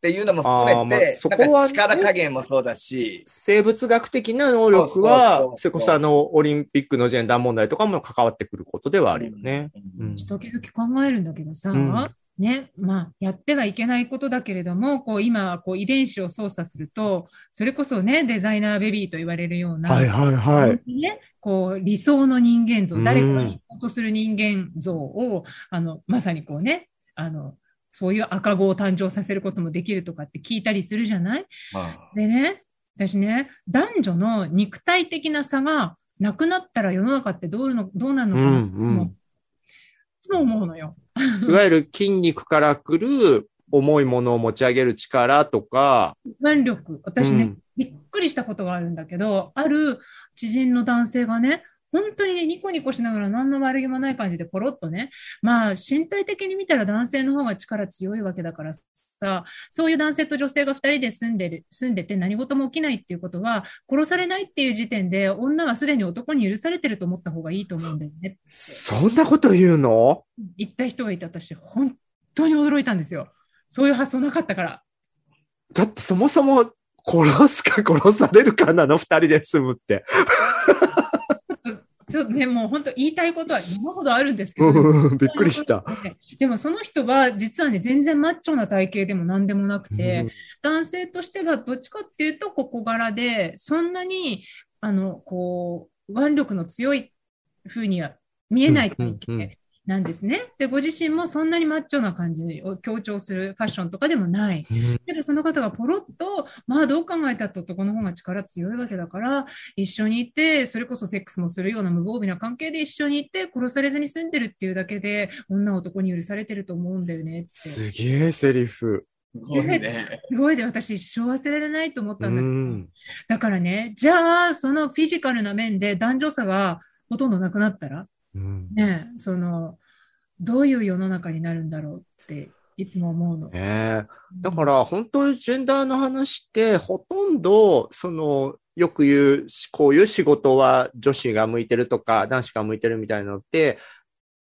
っていうのも含めて、そこはね力加減もそうだし、生物学的な能力はそれこそあの、オリンピックのジェンダー問題とかも関わってくることではあるよね。うんうん時々考えるんだけどさ、うん。ね、まあ、やってはいけないことだけれども、こう、今、こう、遺伝子を操作すると、それこそね、デザイナーベビーと言われるような、はいはいはい。ね、こう、理想の人間像、うん。誰かが理想とする人間像を、あの、まさにこうね、あの、そういう赤子を誕生させることもできるとかって聞いたりするじゃない？までね、私ね、男女の肉体的な差がなくなったら世の中ってどうのどうなるのかな、うんうん。もういつも思うのよ。[LAUGHS] いわゆる筋肉から来る重いものを持ち上げる力とか、腕力。私ね、うん。びっくりしたことがあるんだけど、ある知人の男性がね、本当にね、ニコニコしながら何の悪気もない感じでポロッとね、まあ、身体的に見たら男性の方が力強いわけだからさ、そういう男性と女性が二人で住んでる、住んでて何事も起きないっていうことは、殺されないっていう時点で、女はすでに男に許されてると思った方がいいと思うんだよね。そんなこと言うの？言った人がいて、私、本当に驚いたんですよ。そういう発想なかったから。だってそもそも殺すか殺されるかなの？二人で住むって。ちょっとね、もう本当言いたいことは今ほどあるんですけど、うん。[LAUGHS] びっくりした。でもその人は実はね、全然マッチョな体型でも何でもなくて、男性としてはどっちかっていうと小小柄で、そんなに、あの、こう、腕力の強い風には見えない体うんうんうん。型なんですね。で、ご自身もそんなにマッチョな感じを強調するファッションとかでもない。うんけどその方がポロッと、まあどう考えたって男の方が力強いわけだから、一緒にいて、それこそセックスもするような無防備な関係で一緒にいて、殺されずに住んでるっていうだけで、女は男に許されてると思うんだよねって。すげえセリフ。すごいね。[LAUGHS] すごいで私一生忘れられないと思っうたんだけど、ん。だからね、じゃあそのフィジカルな面で男女差がほとんどなくなったら、うん。ね、その、どういう世の中になるんだろうっていつも思うの。ねえ。だから本当にジェンダーの話ってほとんどそのよく言うこういう仕事は女子が向いてるとか男子が向いてるみたいなのって、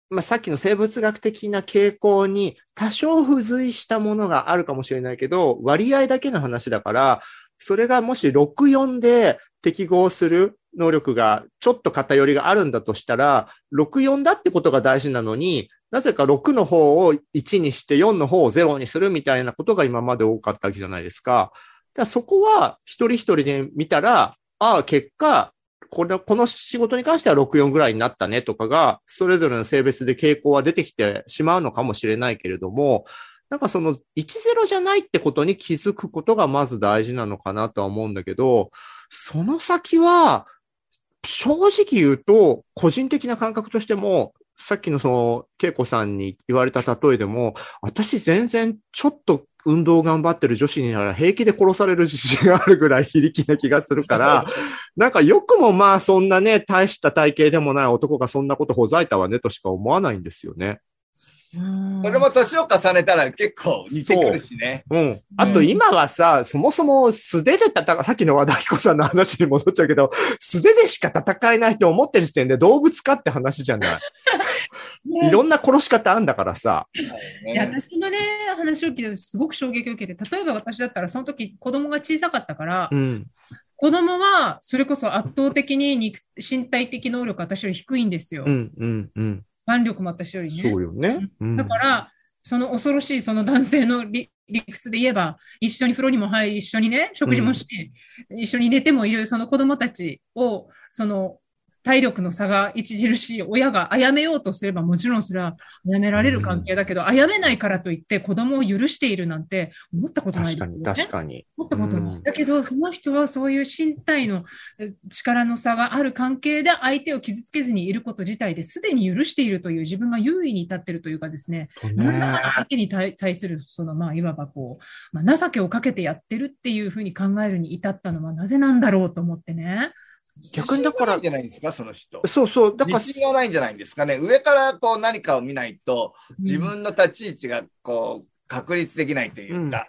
まあ、さっきの生物学的な傾向に多少付随したものがあるかもしれないけど割合だけの話だからそれがもし64で適合する能力がちょっと偏りがあるんだとしたら、64だってことが大事なのに、なぜか6の方を1にして4の方を0にするみたいなことが今まで多かったわけじゃないですか。だそこは一人一人で見たら、ああ、結果、これ、この仕事に関しては64ぐらいになったねとかが、それぞれの性別で傾向は出てきてしまうのかもしれないけれども、なんかその10じゃないってことに気づくことがまず大事なのかなとは思うんだけど、その先は、正直言うと、個人的な感覚としても、さっきのその、恵子さんに言われた例えでも、私全然ちょっと運動頑張ってる女子になら平気で殺される自信があるぐらい非力な気がするから、[LAUGHS] なんかよくもまあそんなね、大した体型でもない男がそんなことほざいたわねとしか思わないんですよね。それも年を重ねたら結構似てくるしね。うん。あと今はさ、そもそも素手で戦う、さっきの和田彦さんの話に戻っちゃうけど、素手でしか戦えないと思ってる時点で動物かって話じゃない？[LAUGHS] ねいろんな殺し方あんだからさ。いや私のね、話を聞いてすごく衝撃を受けて、例えば私だったらその時子供が小さかったから、うん。子供はそれこそ圧倒的に肉身体的能力私より低いんですよう。ん、うん、うん。腕力も私よりね。そうよね。うんだから、その恐ろしいその男性の理理屈で言えば、一緒に風呂にも入り、一緒にね、食事もし、一緒に寝てもいるその子供たちを、その体力の差が著しい親が殺めようとすれば、もちろんそれは殺められる関係だけど、殺めないからといって子供を許しているなんて思ったことない確かに。確かに。思ったことない。うんだけど、その人はそういう身体のえ力の差がある関係で相手を傷つけずにいること自体ですでに許しているという自分が優位に立っているというかですね、なんだから相手に対対する、その、まあ、いわばこう、まあ、情けをかけてやってるっていうふうに考えるに至ったのはなぜなんだろうと思ってね。逆にだからじゃないですか、その人。そうそう。だから、自信がないんじゃないんですかね。上からこう何かを見ないと、自分の立ち位置がこう、確立できないというか。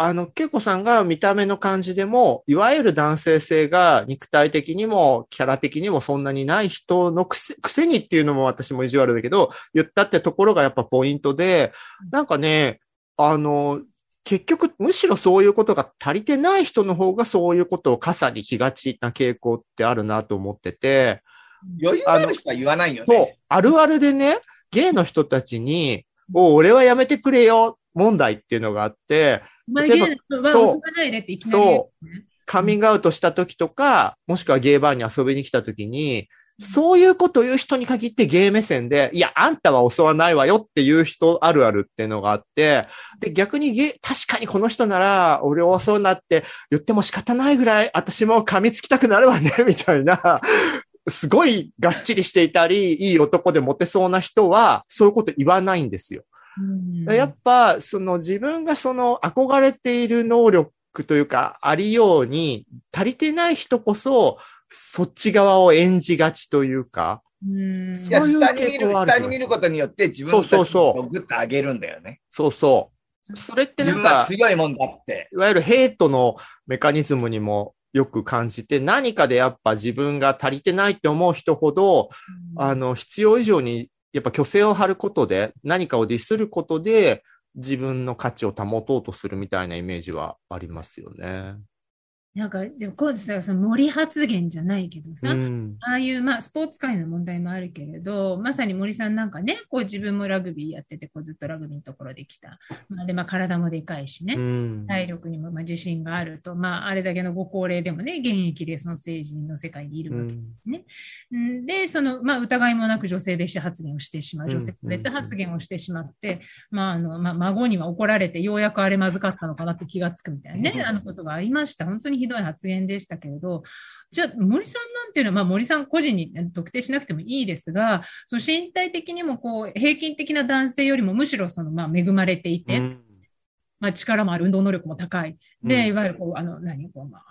あの、恵子さんが見た目の感じでも、いわゆる男性性が肉体的にもキャラ的にもそんなにない人のくせ、くせにっていうのも私も意地悪だけど、言ったってところがやっぱポイントで、なんかね、あの、結局、むしろそういうことが足りてない人の方がそういうことを傘に来がちな傾向ってあるなと思ってて、余裕がある人は言わないよそうね。、あるあるでね、ゲイの人たちに、お俺はやめてくれよ、問題っていうのがあって、お前ゲイの人はそう遊ばないでっていきなり言うね、カミングアウトした時とか、もしくはゲイバーに遊びに来た時に、そういうことを言う人に限ってゲイ目線で、いや、あんたは襲わないわよっていう人あるあるっていうのがあって、で、逆にゲイ、確かにこの人なら、俺を襲うなって言っても仕方ないぐらい、私も噛みつきたくなるわね、[LAUGHS] みたいな、すごいがっちりしていたり、いい男でモテそうな人は、そういうこと言わないんですよ。うんやっぱ、その自分がその憧れている能力というか、ありように足りてない人こそ、そっち側を演じがちというか、うんそういう下に見る、下に見ることによって自分のそうそうグッと上げるんだよね。そうそう。それって自分はなんか、強いもんだって。いわゆるヘイトのメカニズムにもよく感じて、何かでやっぱ自分が足りてないって思う人ほど、あの、必要以上に、やっぱ虚勢を張ることで、何かをディスることで、自分の価値を保とうとするみたいなイメージはありますよね。なんか、でもこうですよ、その森発言じゃないけどさ、うん。ああいう、まあ、スポーツ界の問題もあるけれど、まさに森さんなんかね、こう自分もラグビーやってて、こうずっとラグビーのところで来た。まあ、で、まあ、体もでかいしね。うん。体力にもまあ自信があると、まあ、あれだけのご高齢でもね、現役でその政治の世界にいるわけうんで、その、まあ、疑いもなく女性蔑視発言をしてしまう、うん女性別発言をしてしまって、まあ、あの、まあ、孫には怒られて、ようやくあれまずかったのかなって気がつくみたいなね、あのことがありました。本当にひどい発言でしたけれど、じゃあ、森さんなんていうのは、まあ、森さん個人に特定しなくてもいいですが、その身体的にも、こう、平均的な男性よりもむしろ、その、まあ、恵まれていて、うんまあ、力もある、運動能力も高い。うんで、いわゆる、こう、あの、何、こう、まあ、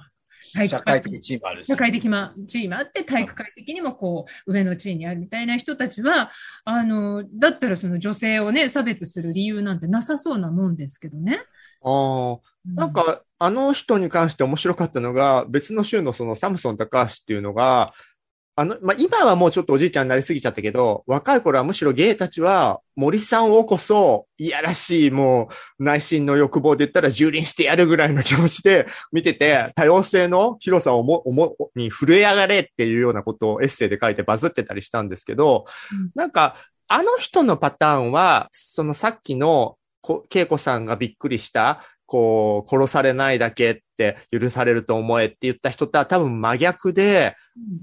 体社会的チームあるし社。会的な地位もあって、体育会的にもこう、上の地位にあるみたいな人たちは、あの、だったらその女性をね、差別する理由なんてなさそうなもんですけどね。ああ、なんか、あの人に関して面白かったのが、別の州のそのサムソン高橋っていうのが、あの、まあ、今はもうちょっとおじいちゃんになりすぎちゃったけど、若い頃はむしろゲイたちは森さんをこそ、いやらしい、もう内心の欲望で言ったら蹂躙してやるぐらいの気持ちで見てて、多様性の広さをも、おも、に震え上がれっていうようなことをエッセイで書いてバズってたりしたんですけど、うん。なんか、あの人のパターンは、そのさっきの、こ恵子さんがびっくりした、こう、殺されないだけって許されると思えって言った人とは多分真逆で、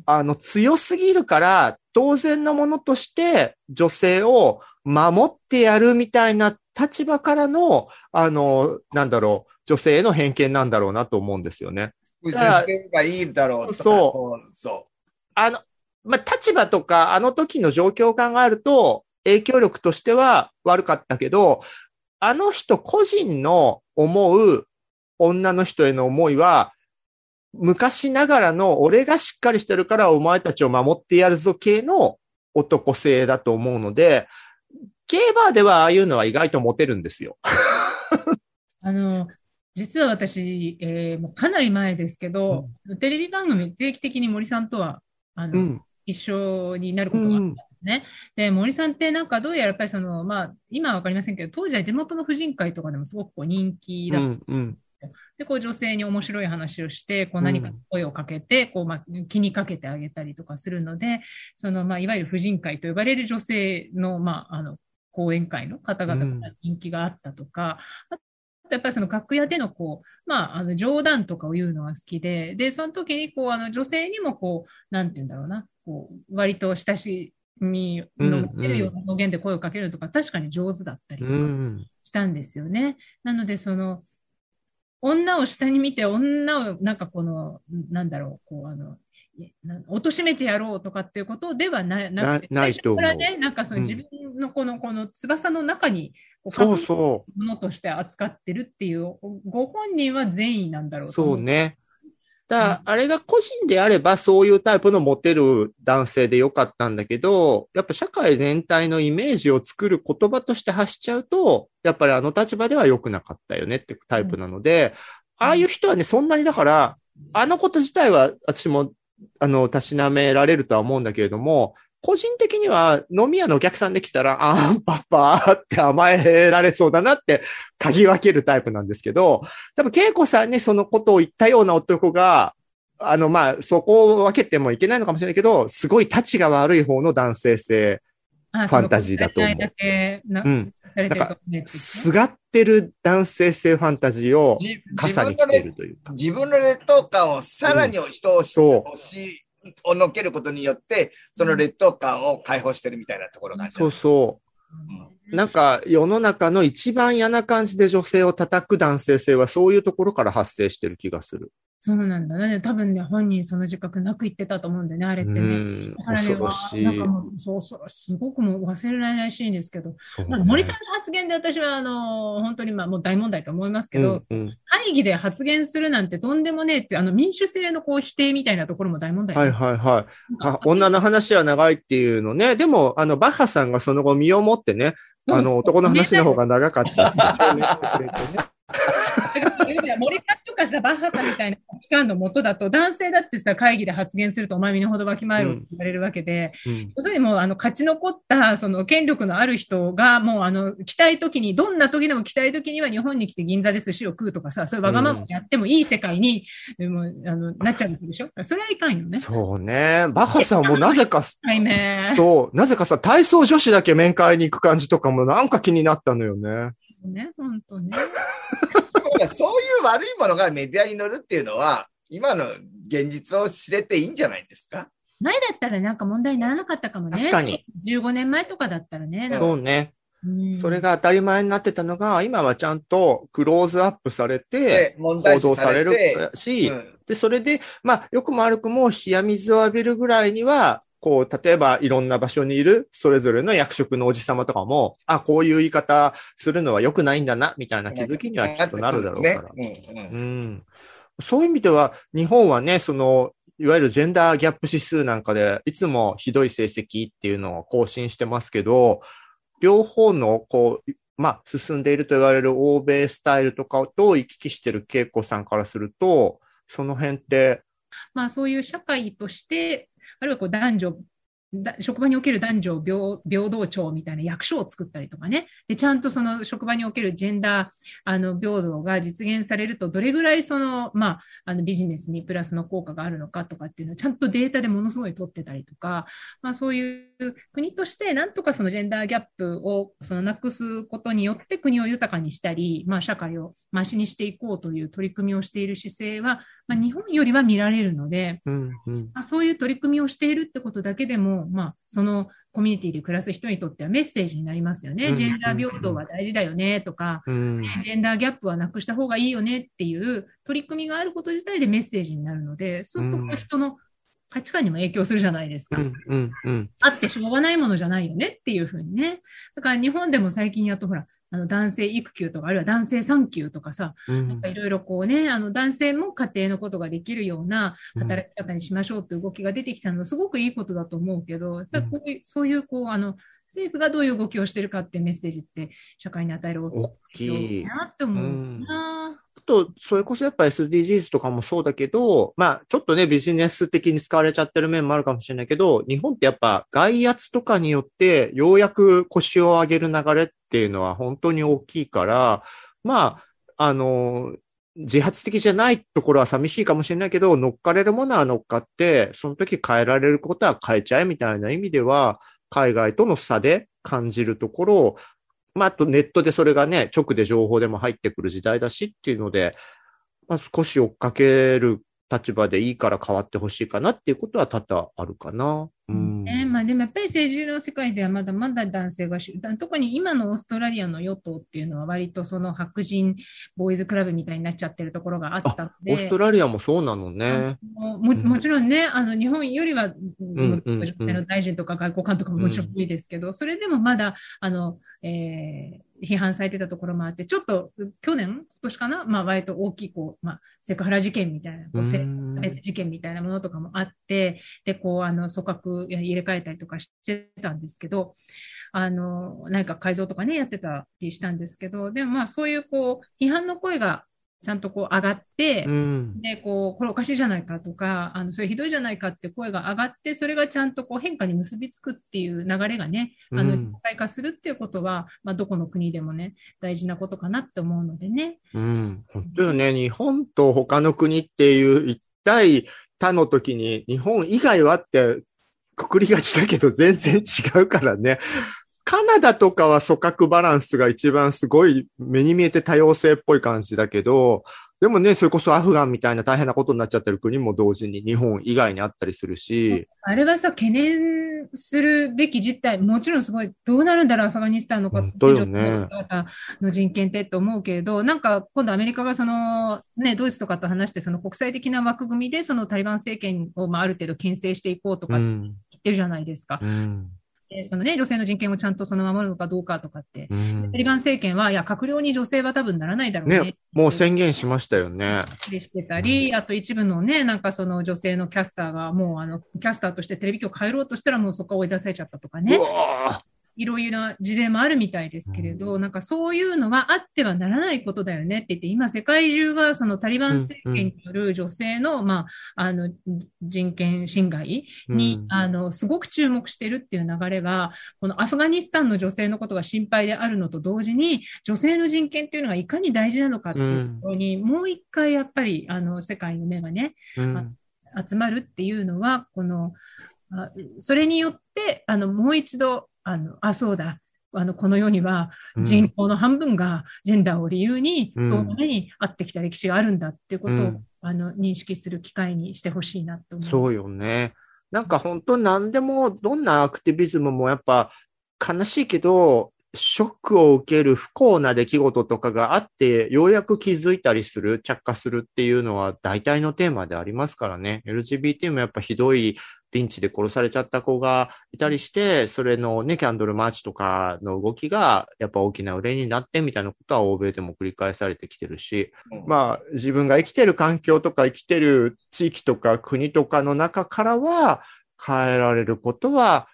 あの、強すぎるから、当然のものとして女性を守ってやるみたいな立場からの、あの、なんだろう、女性への偏見なんだろうなと思うんですよね。復讐してればいいだろうとか。そうこう。そあの、まあ、立場とか、あの時の状況を考えると、影響力としては悪かったけど、あの人個人の思う女の人への思いは、昔ながらの俺がしっかりしてるからお前たちを守ってやるぞ系の男性だと思うので、ゲーバーではああいうのは意外とモテるんですよ。あの、実は私、えーもうかなり前ですけど、テレビ番組定期的に森さんとは、あの、うん。一緒になることがあったね。で、森さんってなんかどうやらやっぱりその、まあ、今はわかりませんけど、当時は地元の婦人会とかでもすごくこう人気だった。うん。うん。で、こう女性に面白い話をして、こう何か声をかけて、こう、まあ、気にかけてあげたりとかするので、その、まあ、いわゆる婦人会と呼ばれる女性の、まあ、あの、講演会の方々が人気があったとか、あとやっぱりその楽屋でのこう、まあ、あの冗談とかを言うのが好きで、で、その時にこう、あの女性にもこう、なんて言うんだろうな、こう、割と親しみの持てるような表現で声をかけるとか、確かに上手だったり。したんですよね。なので、その、女を下に見て、女をなんかこの、なんだろう、こう、あの、いな貶めてやろうとかっていうことではななくて、なないと思う最初からね、なんかそのうん自分のこの、この翼の中に、こうそうそものとして扱ってるっていう、ご本人は善意なんだろう。そうね。だあれが個人であれば、そういうタイプのモテる男性でよかったんだけど、やっぱ社会全体のイメージを作る言葉として発しちゃうと、やっぱりあの立場では良くなかったよねってタイプなので、ああいう人はね、そんなにだから、あのこと自体は私も、あの、たしなめられるとは思うんだけれども、個人的には飲み屋のお客さんで来たら、あーパパって甘えられそうだなって嗅ぎ分けるタイプなんですけど、多分、恵子さんにそのことを言ったような男が、あの、まあ、そこを分けてもいけないのかもしれないけど、すごい立ちが悪い方の男性性。あファンタジーだと思うだけなうん。されてると思うんですすがってる男性性ファンタジーを傘に来ているというか。自分の劣等感をさらに人をし、そうをのけることによって、その劣等感を解放してるみたいなところがそうそう。なんか、世の中の一番嫌な感じで女性を叩く男性性はそういうところから発生してる気がする。そうなんだね。多分ね、本人その自覚なく言ってたと思うんでね、あれっうてね。ん。だからね、なんか。もう、そうそう、すごくもう忘れられないシーンですけど、ねまあ、森さんの発言で私は、あの、本当にまあ、もう大問題と思いますけど、うんうん会議で発言するなんてとんでもねえってあの、民主制のこう否定みたいなところも大問題。はいはいはい。あ女の話は長いっていうのね。でも、あの、バッハさんがその後身をもってね、あの、男の話の方が長かった [LAUGHS] 森さバッハさんみたいな期間のもとだと、男性だってさ、会議で発言すると、お前身の程ばきまえろって言われるわけで、うん要するにもう、あの、勝ち残った、その、権力のある人が、もう、あの、来たい時に、どんな時でも来たい時には日本に来て銀座で寿司を食うとかさ、そういうわがままやってもいい世界に、もう、あの、なっちゃうわけでしょ？それはいかんよね。そうね。バッハさんもなぜか、はいね。そう、なぜかさ、体操女子だけ面会に行く感じとかもなんか気になったのよね。ね、本当ね。いやそういう悪いものがメディアに乗るっていうのは、今の現実を知れていいんじゃないですか？前だったらなんか問題にならなかったかもね。確かに。15年前とかだったらね。そうね。うんそれが当たり前になってたのが、今はちゃんとクローズアップされて、報道されるし、うんで、それで、まあ、よくも悪くも冷や水を浴びるぐらいには、こう、例えばいろんな場所にいるそれぞれの役職のおじさまとかも、あ、こういう言い方するのは良くないんだな、みたいな気づきにはきっとなるだろうから。ねうんうんうん。そういう意味では、日本はね、その、いわゆるジェンダーギャップ指数なんかで、いつもひどい成績っていうのを更新してますけど、両方の、こう、まあ、進んでいると言われる欧米スタイルとかと行き来してる恵子さんからすると、その辺って、まあそういう社会として、あるいはこう男女、職場における男女平平等庁みたいな役所を作ったりとかね。で、ちゃんとその職場におけるジェンダー、あの、平等が実現されると、どれぐらいその、まあ、あの、ビジネスにプラスの効果があるのかとかっていうのをちゃんとデータでものすごい取ってたりとか、まあ、そういう国として、なんとかそのジェンダーギャップを、そのなくすことによって国を豊かにしたり、まあ、社会をマシにしていこうという取り組みをしている姿勢は、まあ、日本よりは見られるので、うんうんまあ、そういう取り組みをしているってことだけでも、まあ、そのコミュニティで暮らす人にとってはメッセージになりますよね。うんジェンダー平等は大事だよねとか、うんジェンダーギャップはなくした方がいいよねっていう取り組みがあること自体でメッセージになるので、そうすると人の価値観にも影響するじゃないですか。あってしょうがないものじゃないよねっていうふうにね。だから日本でも最近やっとほら、あの男性育休とか、あるいは男性産休とかさ、いろいろこうね、あの男性も家庭のことができるような働き方にしましょうっていう動きが出てきたのはすごくいいことだと思うけど、やっぱりこういう、そういうこう、あの、政府がどういう動きをしてるかってメッセージって社会に与える大きい。なって思うな。あと、それこそやっぱ SDGs とかもそうだけど、まあ、ちょっとね、ビジネス的に使われちゃってる面もあるかもしれないけど、日本ってやっぱ外圧とかによって、ようやく腰を上げる流れっっていうのは本当に大きいから、まあ、あの、自発的じゃないところは寂しいかもしれないけど、乗っかれるものは乗っかって、その時変えられることは変えちゃえみたいな意味では、海外との差で感じるところを、まあ、あとネットでそれがね、直で情報でも入ってくる時代だしっていうので、まあ、少し追っかける立場でいいから変わってほしいかなっていうことは多々あるかな。うん。ねまあ、でもやっぱり政治の世界ではまだまだ男性が主、特に今のオーストラリアの与党っていうのは割とその白人ボーイズクラブみたいになっちゃってるところがあったので。オーストラリアもそうなのね。もももちろんね、あの日本よりは、んうん女性の大臣とか外交官とかももちろん多いですけど、それでもまだあの、えー批判されてたところもあって、ちょっと去年、今年かな、まあ、割と大きいこう、まあ、セクハラ事件みたいな、こう差別事件みたいなものとかもあって、で、こう、あの、組閣や入れ替えたりとかしてたんですけど、あの、何か改造とかね、やってたりしたんですけど、でもまあ、そういうこう、批判の声がちゃんとこう上がって、うん。で、こう、これおかしいじゃないかとか、あの、それひどいじゃないかって声が上がって、それがちゃんとこう変化に結びつくっていう流れがね、あの、うん実体化するっていうことは、まあ、どこの国でもね、大事なことかなって思うのでね。うん。本当よね。日本と他の国っていう一対他の時に、日本以外はってくくりがちだけど全然違うからね。カナダとかは組閣バランスが一番すごい目に見えて多様性っぽい感じだけど、でもね、それこそアフガンみたいな大変なことになっちゃってる国も同時に日本以外にあったりするし、あれはさ、懸念するべき実態、もちろんすごい、どうなるんだろう、アフガニスタンの方本当よね方の人権ってって思うけれど、なんか今度アメリカがその、ね、ドイツとかと話して、その国際的な枠組みで、そのタリバン政権を、まあ、ある程度牽制していこうとか言うん。ってるじゃないですか。うん。でそのね、女性の人権をちゃんとその守るのかどうかとかって。うんタリバン政権は、いや、閣僚に女性は多分ならないだろうね。ね、もう宣言しましたよね。してたり、あと一部のね、なんかその女性のキャスターがもうあの、キャスターとしてテレビ局帰ろうとしたらもうそこ追い出されちゃったとかねいろいろな事例もあるみたいですけれど、なんかそういうのはあってはならないことだよねって言って、今世界中がそのタリバン政権による女性の、まあ、あの、人権侵害に、うん。あの、すごく注目してるっていう流れは、このアフガニスタンの女性のことが心配であるのと同時に、女性の人権っていうのがいかに大事なのかっていうところに、もう一回やっぱり、あの、世界の目がね、うん。集まるっていうのは、この、あそれによって、あの、もう一度、あの、あ、そうだ、あの、この世には人口の半分がジェンダーを理由にうん不当な目に遭ってきた歴史があるんだっていうことを、うんあの、認識する機会にしてほしいなと思う。そうよね。なんか本当何でも、どんなアクティビズムもやっぱ悲しいけど、ショックを受ける不幸な出来事とかがあって、ようやく気づいたりする、着火するっていうのは大体のテーマでありますからね。LGBT もやっぱひどいリンチで殺されちゃった子がいたりして、それのね、キャンドルマーチとかの動きがやっぱ大きな売れになってみたいなことは欧米でも繰り返されてきてるし、まあ、自分が生きてる環境とか生きてる地域とか国とかの中からは変えられることは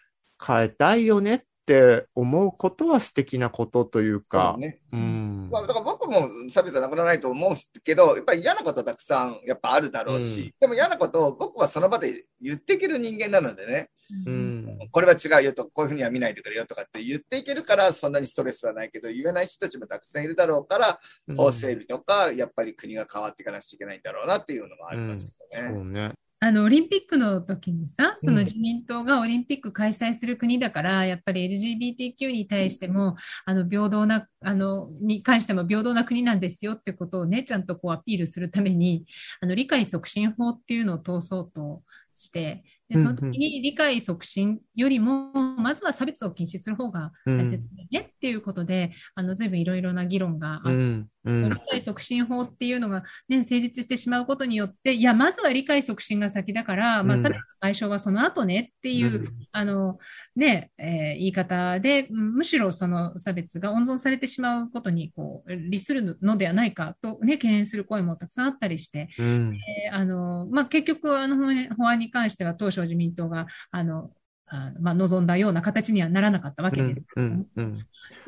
変えたいよねっって思うことは素敵なことというか。そうね。うん。まあ、だから僕も差別はなくならないと思うけど、やっぱり嫌なことたくさんやっぱあるだろうし、うんでも嫌なことを僕はその場で言っていける人間なのでね、うん。これは違うよと、こういうふうには見ないでくれよとかって言っていけるから、そんなにストレスはないけど、言えない人たちもたくさんいるだろうから、法整備とか、やっぱり国が変わっていかなくちゃいけないんだろうなっていうのもありますけどね。そうね。あの、オリンピックの時にさ、そのうん自民党がオリンピック開催する国だから、やっぱり LGBTQ に対しても、あの、平等な、あの、に関しても平等な国なんですよってことをね、ちゃんとこうアピールするために、あの、理解促進法っていうのを通そうとして、で、その時に理解促進よりも、まずは差別を禁止する方が大切だよねっていうことで、あの、随分いろいろな議論があってうん。うん理。解促進法っていうのが、ね、成立してしまうことによって、いや、まずは理解促進が先だから、まあ、うん差別解消はその後ねっていう、うんあの、ね、えー言い方で、うんむしろその差別が温存されてしまうことに、こう、利するのではないかとね、懸念する声もたくさんあったりして、うん。えーあの、まあ、結局、あの、法案法案に関しては当初自民党が、あの、あのまあ、望んだような形にはならなかったわけですけうどもん。うん。で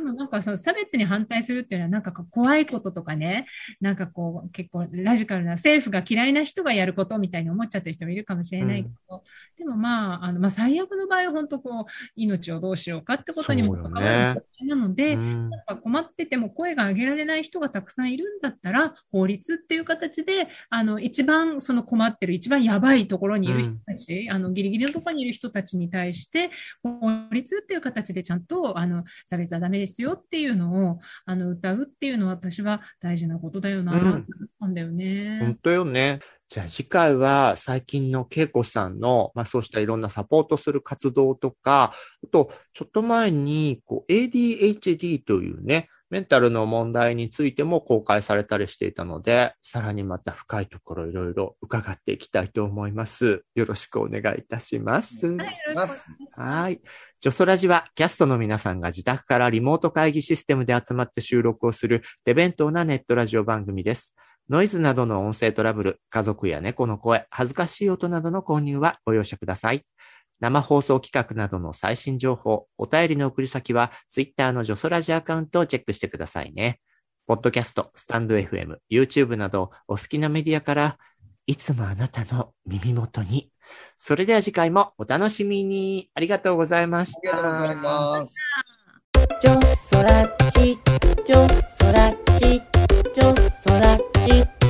もなんかその差別に反対するっていうのはなんか怖いこととかね、なんかこう結構ラジカルな政府が嫌いな人がやることみたいに思っちゃってる人もいるかもしれないけど、でもまあ、あの、まあ最悪の場合は本当こう命をどうしようかってことにも関わるなので、うんなんか困ってても声が上げられない人がたくさんいるんだったら、法律っていう形で、あの、一番その困ってる、一番やばいところにいる人たち、あの、ギリギリのところにいる人たちに対して、法律っていう形でちゃんと、あの、差別はダメですよっていうのを、あの、歌うっていうのは私は大事なことだよな、うんと思ったんだよね。本当よね。じゃあ次回は最近の恵子さんの、まあそうしたいろんなサポートする活動とか、あと、ちょっと前に、こう、ADHD というね、メンタルの問題についても公開されたりしていたので、さらにまた深いところいろいろ伺っていきたいと思います。よろしくお願いいたします。はい、いします。はい。ジョソラジはキャストの皆さんが自宅からリモート会議システムで集まって収録をする手弁当なネットラジオ番組です。ノイズなどの音声トラブル、家族や猫の声、恥ずかしい音などの購入はご容赦ください。生放送企画などの最新情報、お便りの送り先は、ツイッターのジョソラジアカウントをチェックしてくださいね。ポッドキャスト、スタンド FM、YouTube など、お好きなメディアから、いつもあなたの耳元に。それでは次回もお楽しみに。ありがとうございました。ありがとうございます。ジョソラ、ジョソラ、ジョソラ。